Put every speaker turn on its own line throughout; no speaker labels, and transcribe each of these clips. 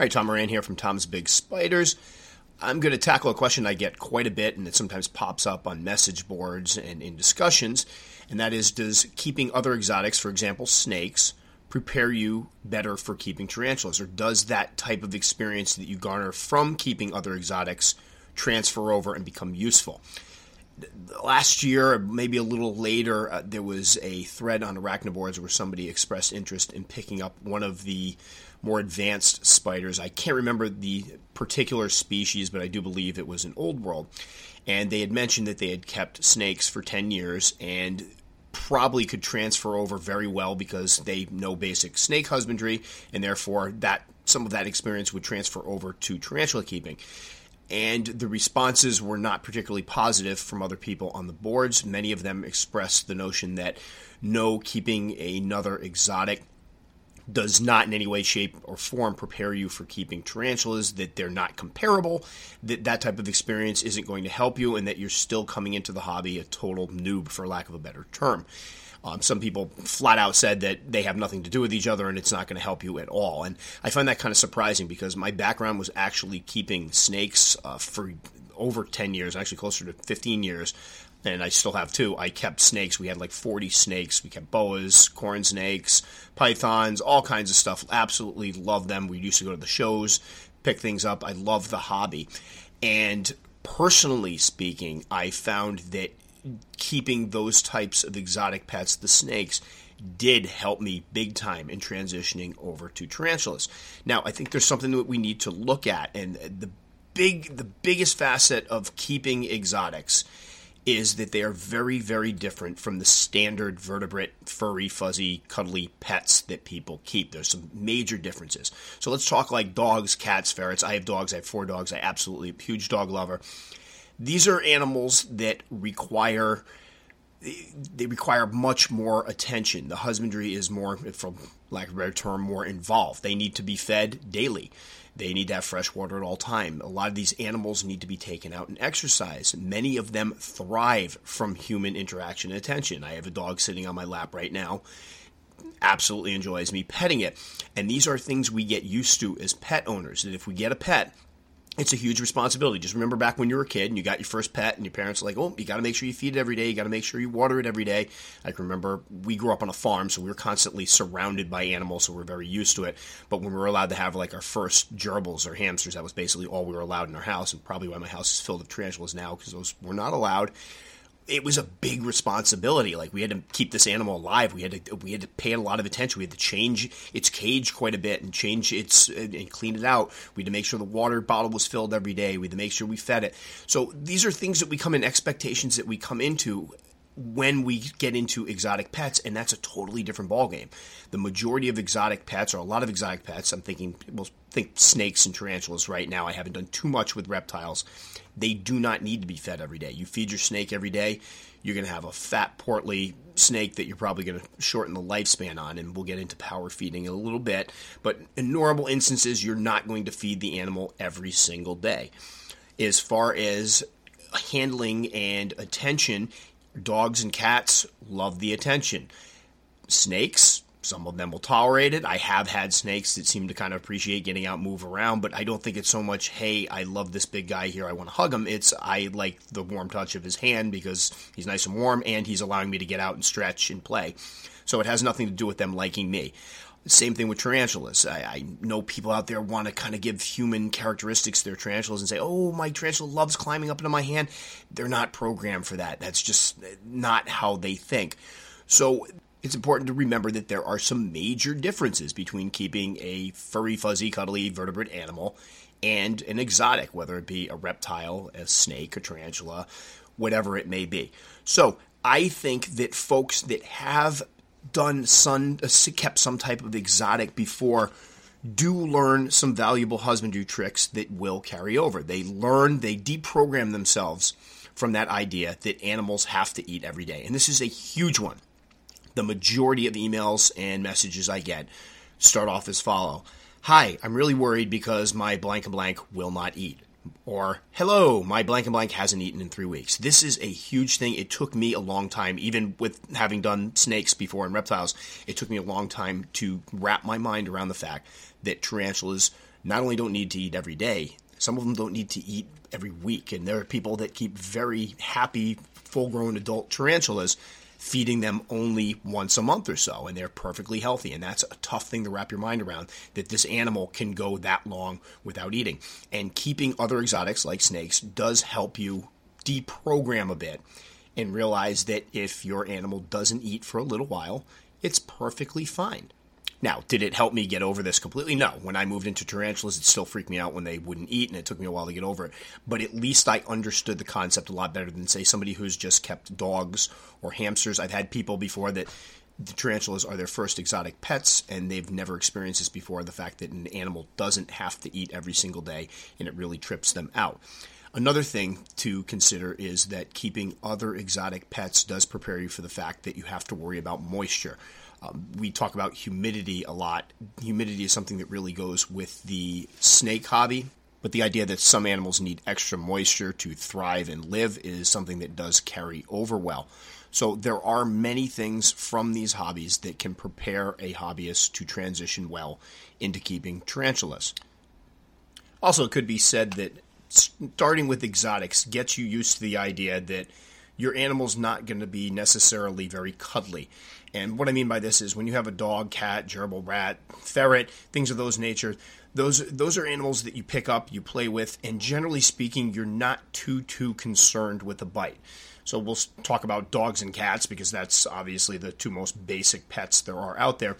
All right, Tom Moran here from Tom's Big Spiders. I'm going to tackle a question I get quite a bit, and it sometimes pops up on message boards and in discussions, and that is Does keeping other exotics, for example, snakes, prepare you better for keeping tarantulas? Or does that type of experience that you garner from keeping other exotics transfer over and become useful? last year, maybe a little later, uh, there was a thread on Arachnoboards where somebody expressed interest in picking up one of the more advanced spiders. I can't remember the particular species, but I do believe it was an old world. And they had mentioned that they had kept snakes for 10 years and probably could transfer over very well because they know basic snake husbandry and therefore that some of that experience would transfer over to tarantula keeping and the responses were not particularly positive from other people on the boards. Many of them expressed the notion that no, keeping another exotic does not in any way, shape, or form prepare you for keeping tarantulas, that they're not comparable, that that type of experience isn't going to help you, and that you're still coming into the hobby a total noob, for lack of a better term. Um, some people flat out said that they have nothing to do with each other and it's not going to help you at all. And I find that kind of surprising because my background was actually keeping snakes uh, for over 10 years, actually closer to 15 years. And I still have two. I kept snakes. We had like 40 snakes. We kept boas, corn snakes, pythons, all kinds of stuff. Absolutely love them. We used to go to the shows, pick things up. I love the hobby. And personally speaking, I found that keeping those types of exotic pets, the snakes, did help me big time in transitioning over to tarantulas. Now, I think there's something that we need to look at, and the big, the biggest facet of keeping exotics is that they are very, very different from the standard vertebrate, furry, fuzzy, cuddly pets that people keep. There's some major differences. So let's talk like dogs, cats, ferrets. I have dogs. I have four dogs. I absolutely am a huge dog lover. These are animals that require they require much more attention. The husbandry is more, from lack of a better term, more involved. They need to be fed daily. They need to have fresh water at all time. A lot of these animals need to be taken out and exercise. Many of them thrive from human interaction and attention. I have a dog sitting on my lap right now. Absolutely enjoys me petting it. And these are things we get used to as pet owners. That if we get a pet, it's a huge responsibility. Just remember back when you were a kid and you got your first pet, and your parents were like, "Oh, you got to make sure you feed it every day. You got to make sure you water it every day." I can remember we grew up on a farm, so we were constantly surrounded by animals, so we are very used to it. But when we were allowed to have like our first gerbils or hamsters, that was basically all we were allowed in our house, and probably why my house is filled with tarantulas now because those were not allowed it was a big responsibility. Like we had to keep this animal alive. We had to we had to pay a lot of attention. We had to change its cage quite a bit and change its and clean it out. We had to make sure the water bottle was filled every day. We had to make sure we fed it. So these are things that we come in expectations that we come into when we get into exotic pets, and that's a totally different ballgame. The majority of exotic pets, or a lot of exotic pets, I'm thinking, well, think snakes and tarantulas right now. I haven't done too much with reptiles. They do not need to be fed every day. You feed your snake every day, you're going to have a fat, portly snake that you're probably going to shorten the lifespan on, and we'll get into power feeding in a little bit. But in normal instances, you're not going to feed the animal every single day. As far as handling and attention, Dogs and cats love the attention. Snakes, some of them will tolerate it. I have had snakes that seem to kind of appreciate getting out, move around, but I don't think it's so much, hey, I love this big guy here, I want to hug him. It's, I like the warm touch of his hand because he's nice and warm and he's allowing me to get out and stretch and play. So it has nothing to do with them liking me. Same thing with tarantulas. I, I know people out there want to kind of give human characteristics to their tarantulas and say, oh, my tarantula loves climbing up into my hand. They're not programmed for that. That's just not how they think. So it's important to remember that there are some major differences between keeping a furry, fuzzy, cuddly vertebrate animal and an exotic, whether it be a reptile, a snake, a tarantula, whatever it may be. So I think that folks that have done some uh, kept some type of exotic before do learn some valuable husbandry tricks that will carry over. They learn, they deprogram themselves from that idea that animals have to eat every day. And this is a huge one. The majority of emails and messages I get start off as follow. Hi, I'm really worried because my blank and blank will not eat or hello my blank and blank hasn't eaten in three weeks this is a huge thing it took me a long time even with having done snakes before and reptiles it took me a long time to wrap my mind around the fact that tarantulas not only don't need to eat every day, some of them don't need to eat every week. And there are people that keep very happy, full grown adult tarantulas feeding them only once a month or so, and they're perfectly healthy. And that's a tough thing to wrap your mind around that this animal can go that long without eating. And keeping other exotics like snakes does help you deprogram a bit and realize that if your animal doesn't eat for a little while, it's perfectly fine. Now, did it help me get over this completely? No. When I moved into tarantulas, it still freaked me out when they wouldn't eat, and it took me a while to get over it. But at least I understood the concept a lot better than, say, somebody who's just kept dogs or hamsters. I've had people before that the tarantulas are their first exotic pets, and they've never experienced this before the fact that an animal doesn't have to eat every single day, and it really trips them out. Another thing to consider is that keeping other exotic pets does prepare you for the fact that you have to worry about moisture. Um, we talk about humidity a lot. Humidity is something that really goes with the snake hobby, but the idea that some animals need extra moisture to thrive and live is something that does carry over well. So there are many things from these hobbies that can prepare a hobbyist to transition well into keeping tarantulas. Also, it could be said that starting with exotics gets you used to the idea that your animal's not going to be necessarily very cuddly. And what I mean by this is when you have a dog, cat, gerbil, rat, ferret, things of those nature, those those are animals that you pick up, you play with, and generally speaking, you're not too too concerned with a bite. So we'll talk about dogs and cats because that's obviously the two most basic pets there are out there.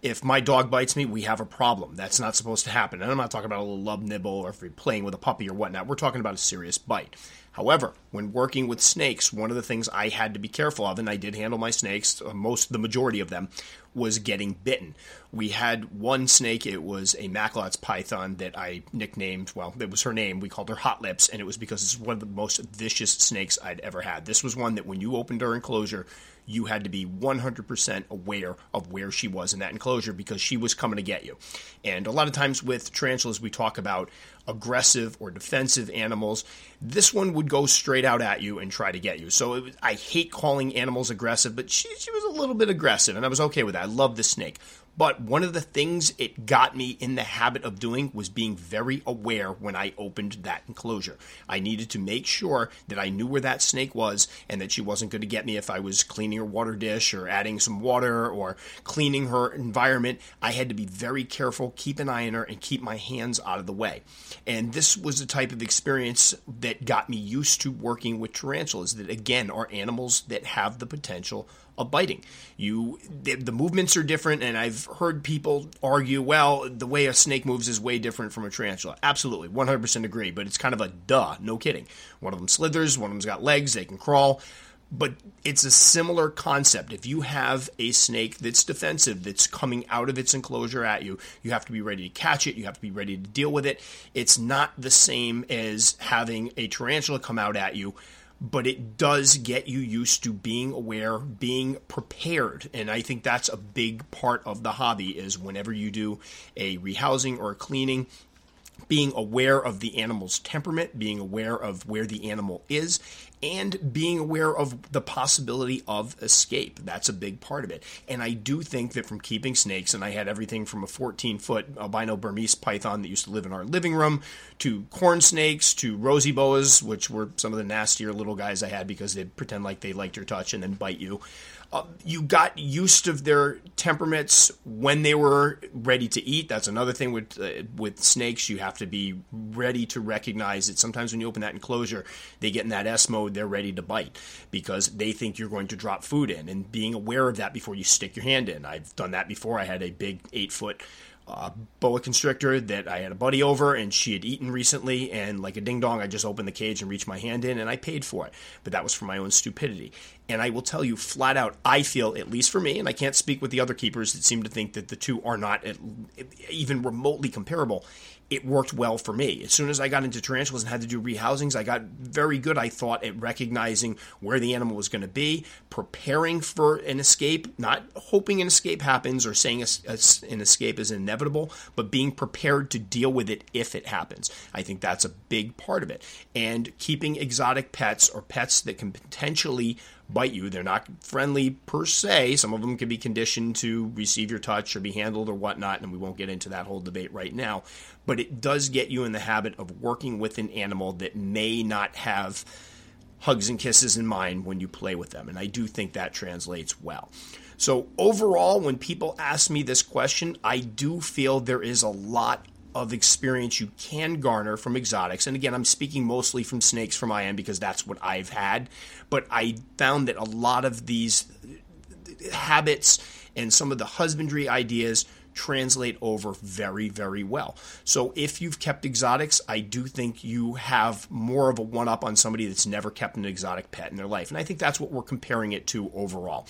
If my dog bites me, we have a problem. That's not supposed to happen. And I'm not talking about a little love nibble or if you're playing with a puppy or whatnot. We're talking about a serious bite. However, when working with snakes, one of the things I had to be careful of, and I did handle my snakes, uh, most the majority of them, was getting bitten. We had one snake, it was a Macklot's python that I nicknamed, well, it was her name, we called her Hot Lips, and it was because it's one of the most vicious snakes I'd ever had. This was one that when you opened her enclosure, you had to be 100% aware of where she was in that enclosure because she was coming to get you. And a lot of times with tarantulas, we talk about aggressive or defensive animals. This one would go straight out at you and try to get you. So was, I hate calling animals aggressive, but she, she was a little bit aggressive, and I was okay with that. I love the snake. But one of the things it got me in the habit of doing was being very aware when I opened that enclosure. I needed to make sure that I knew where that snake was and that she wasn't going to get me if I was cleaning her water dish or adding some water or cleaning her environment. I had to be very careful, keep an eye on her, and keep my hands out of the way. And this was the type of experience that got me used to working with tarantulas that, again, are animals that have the potential of biting. You the, the, movements are different, and I've heard people argue, well, the way a snake moves is way different from a tarantula. Absolutely, 100% agree, but it's kind of a duh, no kidding. One of them slithers, one of them's got legs, they can crawl. But it's a similar concept. If you have a snake that's defensive, that's coming out of its enclosure at you, you have to be ready to catch it. You have to be ready to deal with it. It's not the same as having a tarantula come out at you but it does get you used to being aware, being prepared. And I think that's a big part of the hobby is whenever you do a rehousing or a cleaning, being aware of the animal's temperament, being aware of where the animal is, and being aware of the possibility of escape. That's a big part of it. And I do think that from keeping snakes, and I had everything from a 14 foot albino Burmese python that used to live in our living room, to corn snakes, to rosy boas, which were some of the nastier little guys I had because they'd pretend like they liked your touch and then bite you uh, you got used to their temperaments when they were ready to eat. That's another thing with uh, with snakes. You have to be ready to recognize that sometimes when you open that enclosure, they get in that S mode. They're ready to bite because they think you're going to drop food in, and being aware of that before you stick your hand in. I've done that before. I had a big eight foot uh, boa constrictor that I had a buddy over and she had eaten recently. And like a ding dong, I just opened the cage and reached my hand in and I paid for it. But that was for my own stupidity. And I will tell you flat out, I feel, at least for me, and I can't speak with the other keepers that seem to think that the two are not even remotely comparable it worked well for me. As soon as I got into tarantulas and had to do rehousings, I got very good, I thought, at recognizing where the animal was going to be, preparing for an escape, not hoping an escape happens or saying a, a, an escape is inevitable, but being prepared to deal with it if it happens. I think that's a big part of it. And keeping exotic pets or pets that can potentially bite you. They're not friendly per se. Some of them can be conditioned to receive your touch or be handled or whatnot, and we won't get into that whole debate right now. But it does get you in the habit of working with an animal that may not have hugs and kisses in mind when you play with them. And I do think that translates well. So, overall, when people ask me this question, I do feel there is a lot of experience you can garner from exotics. And again, I'm speaking mostly from snakes from end because that's what I've had. But I found that a lot of these habits and some of the husbandry ideas translate over very, very well. So if you've kept exotics, I do think you have more of a one up on somebody that's never kept an exotic pet in their life. And I think that's what we're comparing it to overall.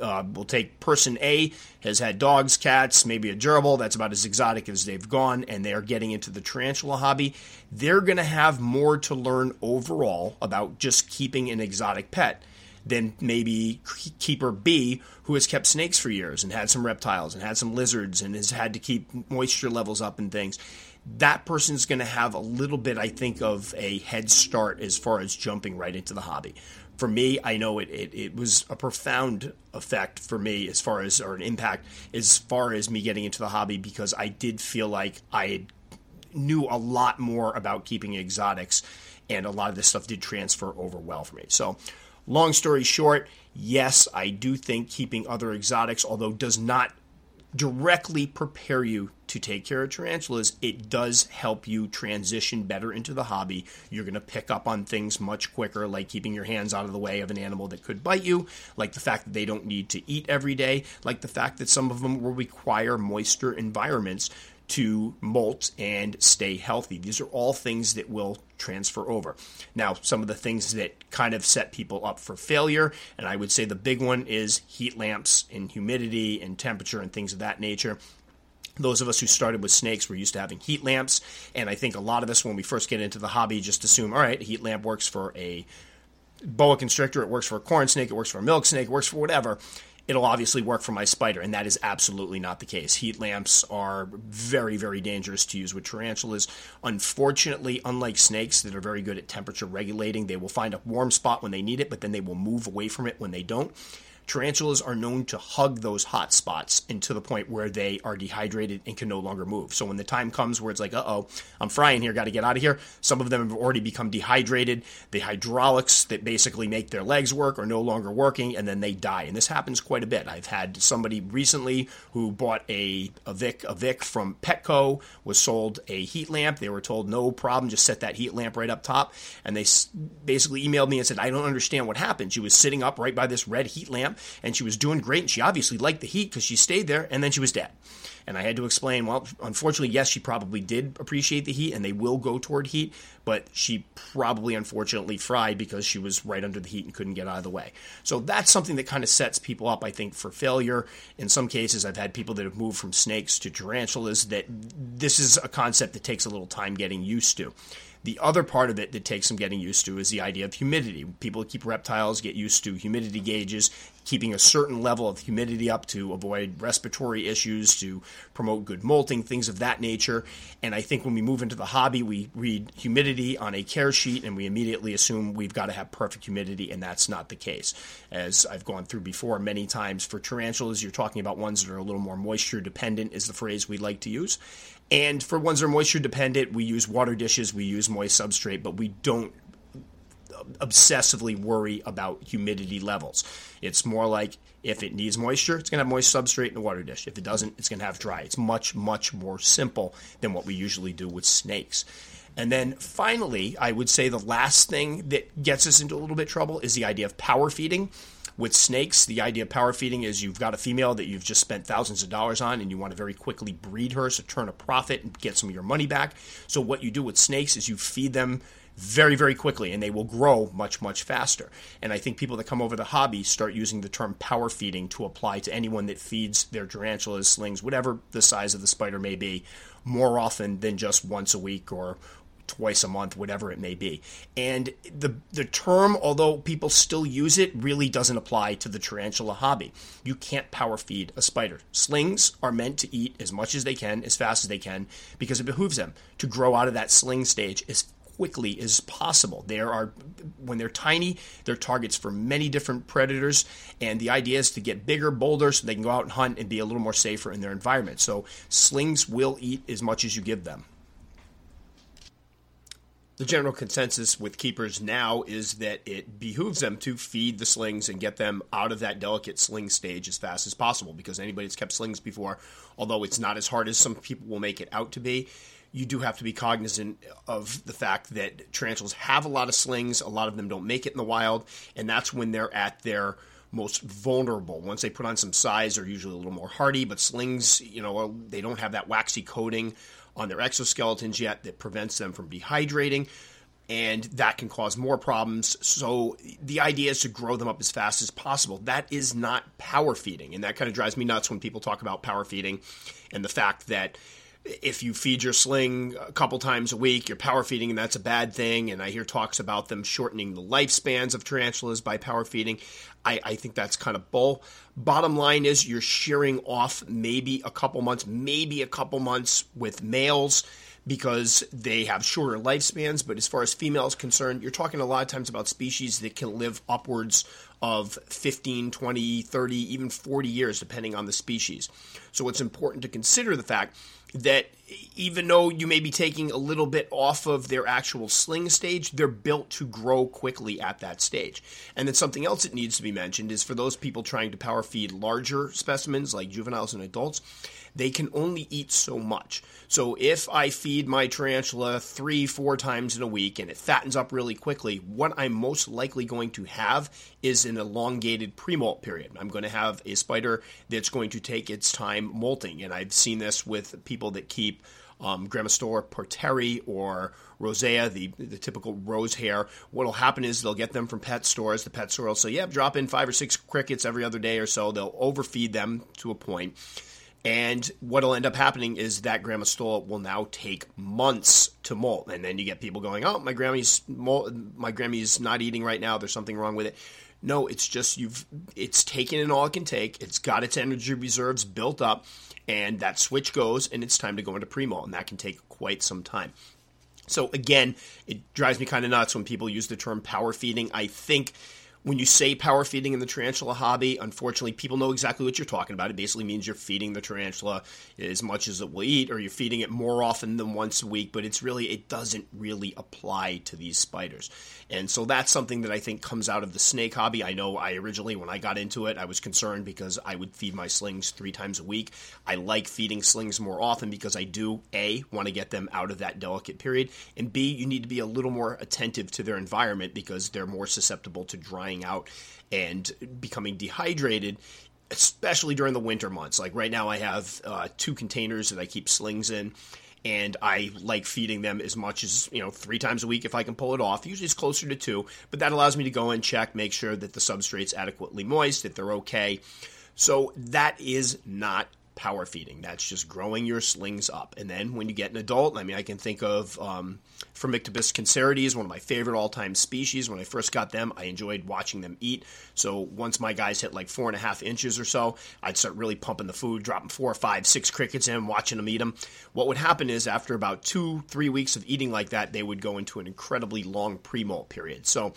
Uh, we'll take person A has had dogs, cats, maybe a gerbil. That's about as exotic as they've gone, and they are getting into the tarantula hobby. They're going to have more to learn overall about just keeping an exotic pet than maybe keeper B, who has kept snakes for years and had some reptiles and had some lizards and has had to keep moisture levels up and things. That person's going to have a little bit, I think, of a head start as far as jumping right into the hobby. For me, I know it, it, it was a profound effect for me as far as, or an impact as far as me getting into the hobby because I did feel like I knew a lot more about keeping exotics and a lot of this stuff did transfer over well for me. So, Long story short, yes, I do think keeping other exotics, although does not directly prepare you to take care of tarantulas, it does help you transition better into the hobby. You're going to pick up on things much quicker, like keeping your hands out of the way of an animal that could bite you, like the fact that they don't need to eat every day, like the fact that some of them will require moisture environments to molt and stay healthy. These are all things that will transfer over. Now, some of the things that kind of set people up for failure, and I would say the big one is heat lamps and humidity and temperature and things of that nature. Those of us who started with snakes were used to having heat lamps, and I think a lot of us, when we first get into the hobby, just assume, all right, a heat lamp works for a boa constrictor, it works for a corn snake, it works for a milk snake, it works for whatever it'll obviously work for my spider, and that is absolutely not the case. Heat lamps are very, very dangerous to use with tarantulas. Unfortunately, unlike snakes that are very good at temperature regulating, they will find a warm spot when they need it, but then they will move away from it when they don't. Tarantulas are known to hug those hot spots and to the point where they are dehydrated and can no longer move. So when the time comes where it's like, uh oh, I'm frying here, got to get out of here, some of them have already become dehydrated. The hydraulics that basically make their legs work are no longer working, and then they die. And this happens quite a bit. I've had somebody recently who bought a, a Vic a Vic from Petco, was sold a heat lamp. They were told no problem, just set that heat lamp right up top, and they basically emailed me and said, I don't understand what happened. She was sitting up right by this red heat lamp and she was doing great. And she obviously liked the heat because she stayed there, and then she was dead. And I had to explain, well, unfortunately, yes, she probably did appreciate the heat, and they will go toward heat, but she probably, unfortunately, fried because she was right under the heat and couldn't get out of the way. So that's something that kind of sets people up, I think, for failure. In some cases, I've had people that have moved from snakes to tarantulas that this is a concept that takes a little time getting used to. The other part of it that takes some getting used to is the idea of humidity. People who keep reptiles get used to humidity gauges, keeping a certain level of humidity up to avoid respiratory issues, to promote good molting, things of that nature. And I think when we move into the hobby, we read humidity on a care sheet and we immediately assume we've got to have perfect humidity, and that's not the case. As I've gone through before many times, for tarantulas, you're talking about ones that are a little more moisture dependent, is the phrase we like to use. And for ones that are moisture dependent, we use water dishes, we use moist substrate, but we don't obsessively worry about humidity levels. It's more like if it needs moisture, it's going to have moist substrate in the water dish. If it doesn't, it's going to have dry. It's much, much more simple than what we usually do with snakes. And then finally, I would say the last thing that gets us into a little bit trouble is the idea of power feeding. With snakes, the idea of power feeding is you've got a female that you've just spent thousands of dollars on and you want to very quickly breed her, so turn a profit and get some of your money back. So, what you do with snakes is you feed them very, very quickly and they will grow much, much faster. And I think people that come over the hobby start using the term power feeding to apply to anyone that feeds their tarantulas, slings, whatever the size of the spider may be, more often than just once a week or twice a month, whatever it may be. And the the term, although people still use it, really doesn't apply to the tarantula hobby. You can't power feed a spider. Slings are meant to eat as much as they can, as fast as they can, because it behooves them to grow out of that sling stage as quickly as possible. There are, when they're tiny, they're targets for many different predators, and the idea is to get bigger, bolder, so they can go out and hunt and be a little more safer in their environment. So slings will eat as much as you give them. The general consensus with keepers now is that it behooves them to feed the slings and get them out of that delicate sling stage as fast as possible because anybody that's kept slings before, although it's not as hard as some people will make it out to be, you do have to be cognizant of the fact that tarantulas have a lot of slings. A lot of them don't make it in the wild, and that's when they're at their most vulnerable. Once they put on some size, they're usually a little more hardy, but slings, you know, they don't have that waxy coating on their exoskeletons yet that prevents them from dehydrating. And that can cause more problems. So, the idea is to grow them up as fast as possible. That is not power feeding. And that kind of drives me nuts when people talk about power feeding and the fact that if you feed your sling a couple times a week, you're power feeding, and that's a bad thing. And I hear talks about them shortening the lifespans of tarantulas by power feeding. I, I, think that's kind of bull. Bottom line is you're shearing off maybe a couple months, maybe a couple months with males because they have shorter lifespans. But as far as females concerned, you're talking a lot of times about species that can live upwards of 15, 20, 30, even 40 years, depending on the species. So it's important to consider the fact that even though you may be taking a little bit off of their actual sling stage, they're built to grow quickly at that stage. And then something else that needs to be mentioned is for those people trying to power feed larger specimens like juveniles and adults, they can only eat so much. So if I feed my tarantula three, four times in a week and it fattens up really quickly, what I'm most likely going to have is an elongated pre-molt period. I'm going to have a spider that's going to take its time molting, and I've seen this with people that keep um, porteri or rosea, the, the typical rose hair. What'll happen is they'll get them from pet stores. The pet store will say, "Yep, drop in five or six crickets every other day or so." They'll overfeed them to a point and what'll end up happening is that Grammostola will now take months to molt, and then you get people going, "Oh, my Grammy's my Grammy's not eating right now. There's something wrong with it." No, it's just you've it's taken in all it can take. It's got its energy reserves built up, and that switch goes, and it's time to go into pre-molt, and that can take quite some time. So again, it drives me kind of nuts when people use the term power feeding. I think when you say power feeding in the tarantula hobby, unfortunately, people know exactly what you're talking about. It basically means you're feeding the tarantula as much as it will eat, or you're feeding it more often than once a week, but it's really, it doesn't really apply to these spiders. And so that's something that I think comes out of the snake hobby. I know I originally, when I got into it, I was concerned because I would feed my slings three times a week. I like feeding slings more often because I do, A, want to get them out of that delicate period, and B, you need to be a little more attentive to their environment because they're more susceptible to drying out and becoming dehydrated especially during the winter months. Like right now, I have uh, two containers that I keep slings in, and I like feeding them as much as you know three times a week if I can pull it off. Usually it's closer to two, but that allows me to go and check, make sure that the substrate's adequately moist, that they're okay. So that is not power feeding. That's just growing your slings up. And then when you get an adult, I mean, I can think of um, Phormictopus cancerides, one of my favorite all time species. When I first got them, I enjoyed watching them eat. So once my guys hit like four and a half inches or so, I'd start really pumping the food, dropping four, five, six crickets in, watching them eat them. What would happen is after about two, three weeks of eating like that, they would go into an incredibly long pre molt period. So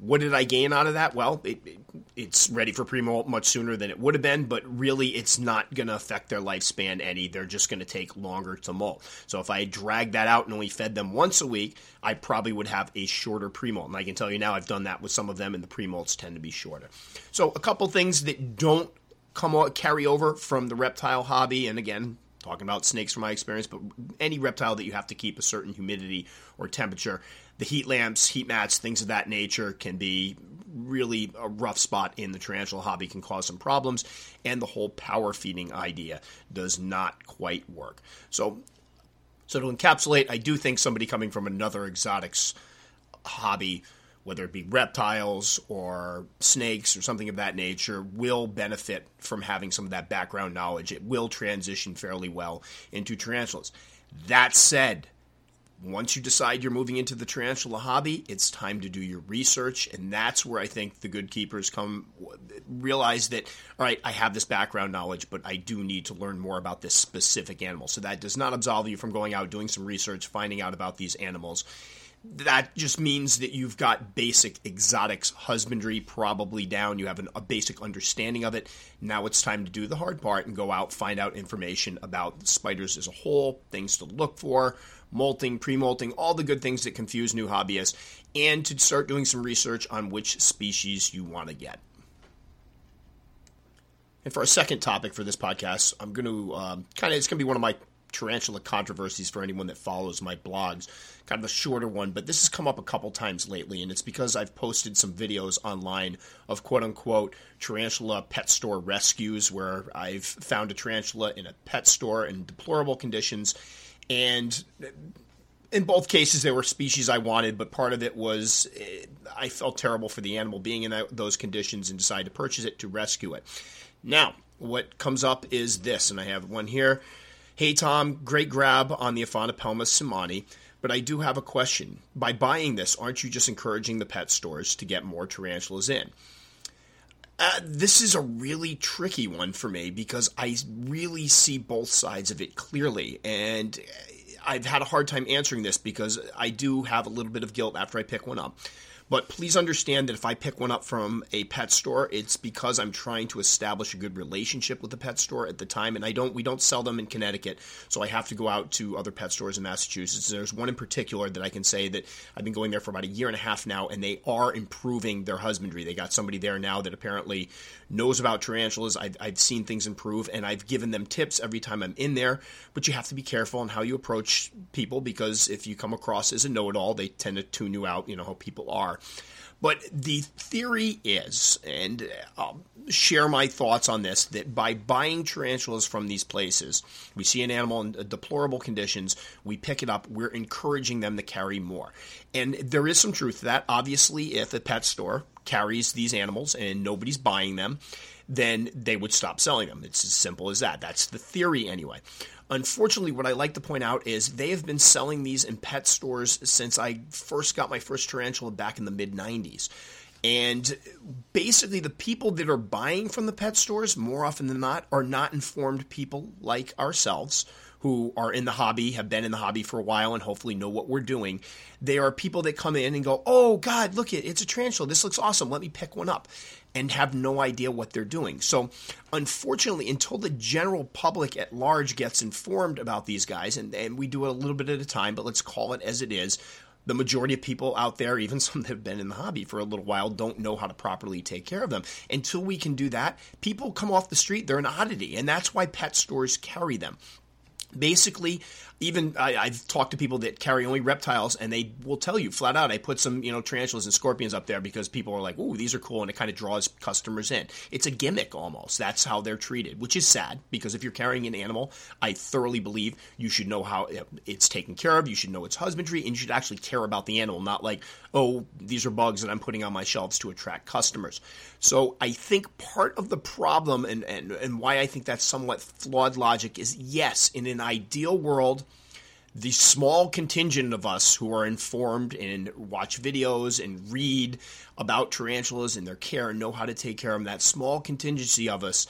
what did I gain out of that? Well, it, it, it's ready for pre molt much sooner than it would have been, but really it's not going to affect their lifespan any. They're just going to take longer to molt. So if I dragged that out and only fed them once a week, I probably would have a shorter pre molt. And I can tell you now, I've done that with some of them, and the pre molts tend to be shorter. So a couple things that don't come out, carry over from the reptile hobby, and again, talking about snakes from my experience, but any reptile that you have to keep a certain humidity or temperature, the heat lamps, heat mats, things of that nature can be really a rough spot in the tarantula hobby, can cause some problems, and the whole power feeding idea does not quite work. So, so to encapsulate, I do think somebody coming from another exotics hobby whether it be reptiles or snakes or something of that nature, will benefit from having some of that background knowledge. It will transition fairly well into tarantulas. That said, once you decide you're moving into the tarantula hobby, it's time to do your research, and that's where I think the good keepers come realize that all right, I have this background knowledge, but I do need to learn more about this specific animal. So that does not absolve you from going out doing some research, finding out about these animals, that just means that you've got basic exotics husbandry probably down. You have an, a basic understanding of it. Now it's time to do the hard part and go out, find out information about spiders as a whole, things to look for, molting, pre molting, all the good things that confuse new hobbyists, and to start doing some research on which species you want to get. And for a second topic for this podcast, I'm going to um, kind of, it's going to be one of my tarantula controversies for anyone that follows my blogs. Kind of a shorter one, but this has come up a couple times lately, and it's because I've posted some videos online of quote unquote tarantula pet store rescues where I've found a tarantula in a pet store in deplorable conditions. And in both cases, they were species I wanted, but part of it was eh, I felt terrible for the animal being in those conditions and decided to purchase it to rescue it. Now, what comes up is this, and I have one here. Hey, Tom, great grab on the Aphonopelma seemanni, but I do have a question. By buying this, aren't you just encouraging the pet stores to get more tarantulas in? Uh, this is a really tricky one for me because I really see both sides of it clearly. And I've had a hard time answering this because I do have a little bit of guilt after I pick one up. But please understand that if I pick one up from a pet store, it's because I'm trying to establish a good relationship with the pet store at the time, and I don't. We don't sell them in Connecticut, so I have to go out to other pet stores in Massachusetts. There's one in particular that I can say that I've been going there for about a year and a half now, and they are improving their husbandry. They got somebody there now that apparently knows about tarantulas. I've, I've seen things improve, and I've given them tips every time I'm in there. But you have to be careful on how you approach people because if you come across as a know-it-all, they tend to tune you out. You know how people are. But the theory is, and uh, I'll share my thoughts on this, that by buying tarantulas from these places, we see an animal in uh, deplorable conditions, we pick it up, we're encouraging them to carry more. And there is some truth to that. Obviously, if a pet store carries these animals and nobody's buying them, then they would stop selling them. It's as simple as that. That's the theory, anyway. Unfortunately, what I like to point out is they have been selling these in pet stores since I first got my first tarantula back in the mid 90s. And basically, the people that are buying from the pet stores, more often than not, are not informed people like ourselves who are in the hobby, have been in the hobby for a while, and hopefully know what we're doing. They are people that come in and go, "Oh God, look it, it's a tarantula. This looks awesome. Let me pick one up," and have no idea what they're doing. So, unfortunately, until the general public at large gets informed about these guys, and, and we do it a little bit at a time, but let's call it as it is the majority of people out there, even some that have been in the hobby for a little while, don't know how to properly take care of them. Until we can do that, people come off the street, they're an oddity, and that's why pet stores carry them. Basically, even I, have talked to people that carry only reptiles, and they will tell you flat out. I put some you know tarantulas and scorpions up there because people are like, "Ooh, these are cool," and it kind of draws customers in. It's a gimmick almost. That's how they're treated, which is sad because if you're carrying an animal, I thoroughly believe you should know how it's taken care of. You should know its husbandry, and you should actually care about the animal, not like, "Oh, these are bugs that I'm putting on my shelves to attract customers." So I think part of the problem and, and, and why I think that's somewhat flawed logic is yes, in an ideal world the small contingent of us who are informed and watch videos and read about tarantulas and their care and know how to take care of them, that small contingency of us,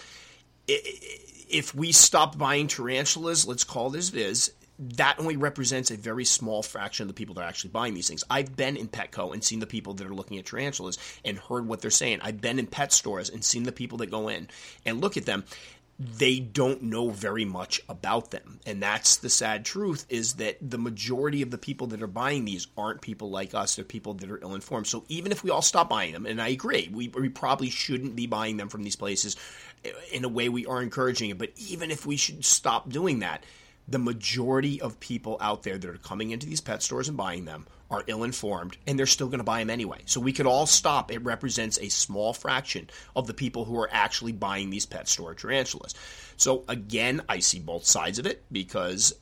if we stop buying tarantulas, let's call this is, that only represents a very small fraction of the people that are actually buying these things. I've been in Petco and seen the people that are looking at tarantulas and heard what they're saying. I've been in pet stores and seen the people that go in and look at them they don't know very much about them. And that's the sad truth is that the majority of the people that are buying these aren't people like us. They're people that are ill informed. So even if we all stop buying them, and I agree, we, we probably shouldn't be buying them from these places in a way we are encouraging it. But even if we should stop doing that, the majority of people out there that are coming into these pet stores and buying them are ill informed and they're still going to buy them anyway. So we could all stop. It represents a small fraction of the people who are actually buying these pet store tarantulas. So again, I see both sides of it because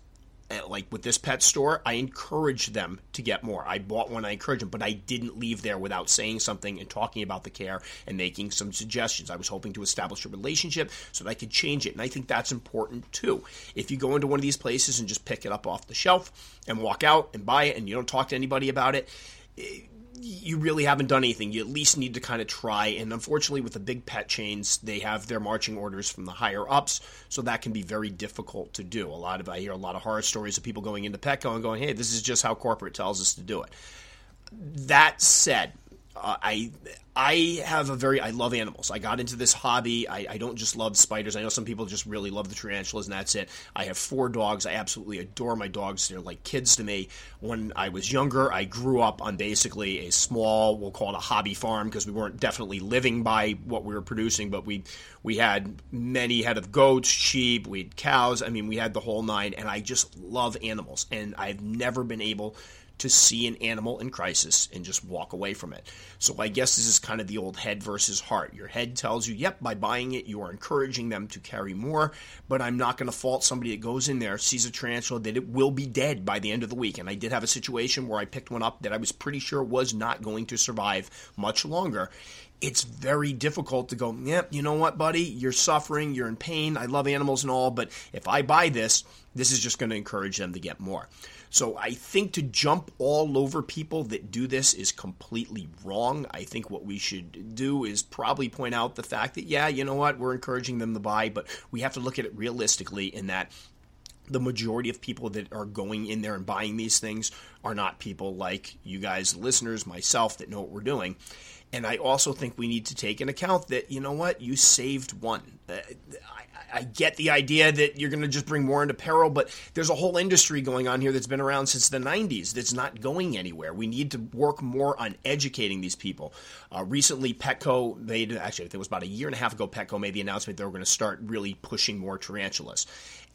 like with this pet store, I encouraged them to get more. I bought one, I encouraged them, but I didn't leave there without saying something and talking about the care and making some suggestions. I was hoping to establish a relationship so that I could change it. And I think that's important too. If you go into one of these places and just pick it up off the shelf and walk out and buy it and you don't talk to anybody about it, you really haven't done anything. You at least need to kind of try. And unfortunately, with the big pet chains, they have their marching orders from the higher ups, so that can be very difficult to do. A lot of I hear a lot of horror stories of people going into Petco and going, "Hey, this is just how corporate tells us to do it." That said, I I have a very I love animals. I got into this hobby. I, I, don't just love spiders. I know some people just really love the tarantulas and that's it. I have four dogs. I absolutely adore my dogs. They're like kids to me. When I was younger, I grew up on basically a small, we'll call it a hobby farm because we weren't definitely living by what we were producing, but we we had many head of goats, sheep, we had cows. I mean, we had the whole nine, and I just love animals. And I've never been able to see an animal in crisis and just walk away from it. So I guess this is kind of the old head versus heart. Your head tells you, yep, by buying it, you are encouraging them to carry more, but I'm not going to fault somebody that goes in there, sees a tarantula, that it will be dead by the end of the week. And I did have a situation where I picked one up that I was pretty sure was not going to survive much longer it's very difficult to go, yep, you know what, buddy? You're suffering, you're in pain. I love animals and all, but if I buy this, this is just going to encourage them to get more. So I think to jump all over people that do this is completely wrong. I think what we should do is probably point out the fact that, yeah, you know what, we're encouraging them to buy, but we have to look at it realistically in that the majority of people that are going in there and buying these things are not people like you guys, listeners, myself, that know what we're doing. And I also think we need to take in account that, you know what, you saved one. Uh, I, I get the idea that you're going to just bring more into peril, but there's a whole industry going on here that's been around since the 90s that's not going anywhere. We need to work more on educating these people. Uh, recently, Petco made, actually, it was about a year and a half ago, Petco made the announcement they were going to start really pushing more tarantulas.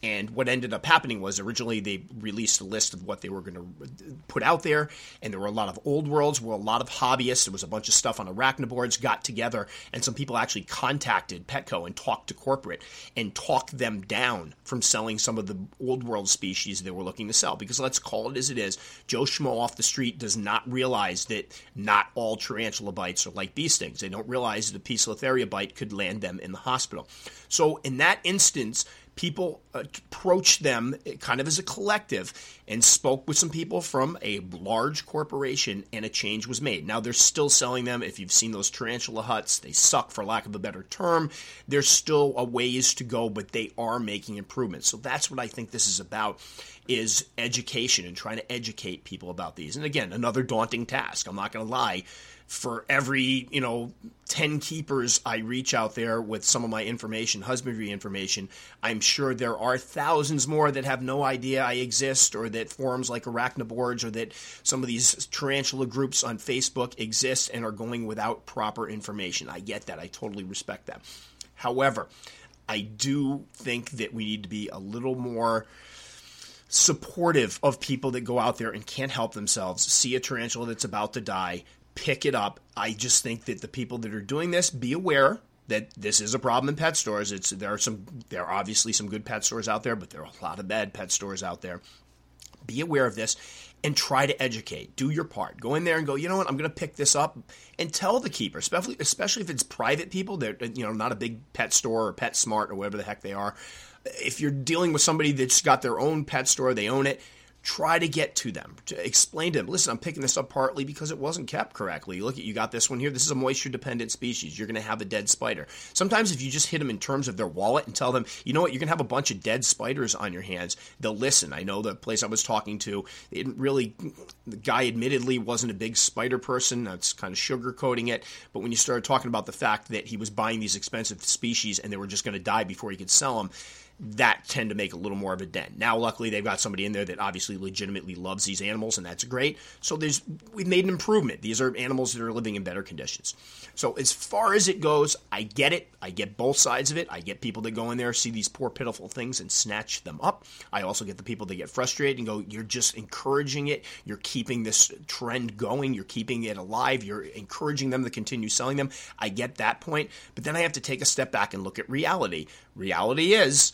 And what ended up happening was originally they released a list of what they were going to put out there, and there were a lot of old worlds where a lot of hobbyists, there was a bunch of stuff on arachnoboards, got together, and some people actually contacted Petco and talked to corporate and talked them down from selling some of the old world species they were looking to sell. Because let's call it as it is, Joe Schmo off the street does not realize that not all tarantula bites are like these things. They don't realize that a Poecilotheria bite could land them in the hospital. So in that instance, people uh, approached them uh, kind of as a collective and spoke with some people from a large corporation, and a change was made. Now, they're still selling them. If you've seen those tarantula huts, they suck, for lack of a better term. There's still a ways to go, but they are making improvements. So that's what I think this is about is education and trying to educate people about these. And again, another daunting task. I'm not going to lie for every you know 10 keepers I reach out there with some of my information, husbandry information, I'm sure there are thousands more that have no idea I exist or that forums like Arachnoboards or that some of these tarantula groups on Facebook exist and are going without proper information. I get that. I totally respect that. However, I do think that we need to be a little more supportive of people that go out there and can't help themselves, see a tarantula that's about to die, pick it up. I just think that the people that are doing this, be aware that this is a problem in pet stores. It's there are some there are obviously some good pet stores out there, but there are a lot of bad pet stores out there. Be aware of this and try to educate. Do your part. Go in there and go, you know what, I'm going to pick this up and tell the keeper, especially especially if it's private people, they're you know not a big pet store or Pet Smart or whatever the heck they are. If you're dealing with somebody that's got their own pet store, they own it, try to get to them to explain to them listen i'm picking this up partly because it wasn't kept correctly. Look at you got this one here. This is a moisture dependent species. You're going to have a dead spider. Sometimes if you just hit them in terms of their wallet and tell them you know what? You're going to have a bunch of dead spiders on your hands they'll listen. I know the place i was talking to they didn't really the guy admittedly wasn't a big spider person. That's kind of sugarcoating it. But when you started talking about the fact that he was buying these expensive species and they were just going to die before he could sell them that tend to make a little more of a dent. Now, luckily, they've got somebody in there that obviously legitimately loves these animals, and that's great. So there's we've made an improvement. These are animals that are living in better conditions. So as far as it goes, I get it. I get both sides of it. I get people that go in there, see these poor, pitiful things, and snatch them up. I also get the people that get frustrated and go, "You're just encouraging it. You're keeping this trend going. You're keeping it alive. You're encouraging them to continue selling them." I get that point, but then I have to take a step back and look at reality. Reality is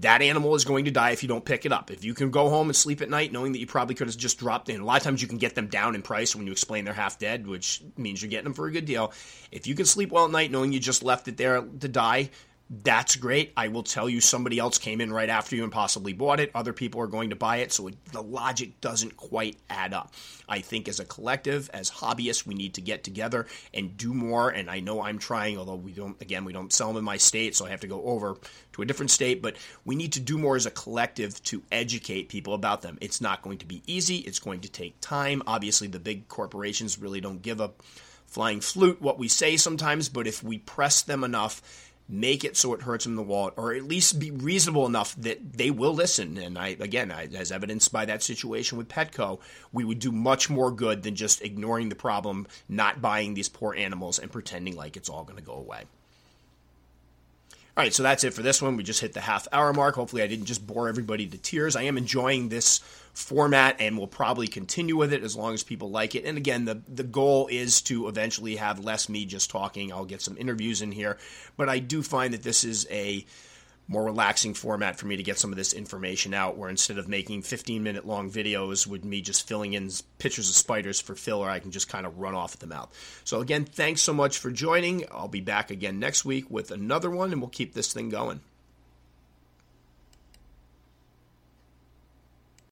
that animal is going to die if you don't pick it up. If you can go home and sleep at night knowing that you probably could have just dropped in, a lot of times you can get them down in price when you explain they're half dead, which means you're getting them for a good deal. If you can sleep well at night knowing you just left it there to die, that's great. I will tell you somebody else came in right after you and possibly bought it. Other people are going to buy it, so it, the logic doesn't quite add up. I think as a collective, as hobbyists, we need to get together and do more. And I know I'm trying, although we don't, again, we don't sell them in my state, so I have to go over to a different state. But we need to do more as a collective to educate people about them. It's not going to be easy, it's going to take time. Obviously, the big corporations really don't give a flying flute what we say sometimes, but if we press them enough, make it so it hurts them in the wallet, or at least be reasonable enough that they will listen. And I, again, I, as evidenced by that situation with Petco, we would do much more good than just ignoring the problem, not buying these poor animals, and pretending like it's all going to go away. All right, so that's it for this one. We just hit the half hour mark. Hopefully, I didn't just bore everybody to tears. I am enjoying this format and we'll probably continue with it as long as people like it. And again, the, the goal is to eventually have less me just talking. I'll get some interviews in here, but I do find that this is a more relaxing format for me to get some of this information out where instead of making 15 minute long videos with me just filling in pictures of spiders for filler i can just kind of run off at the mouth so again thanks so much for joining i'll be back again next week with another one and we'll keep this thing going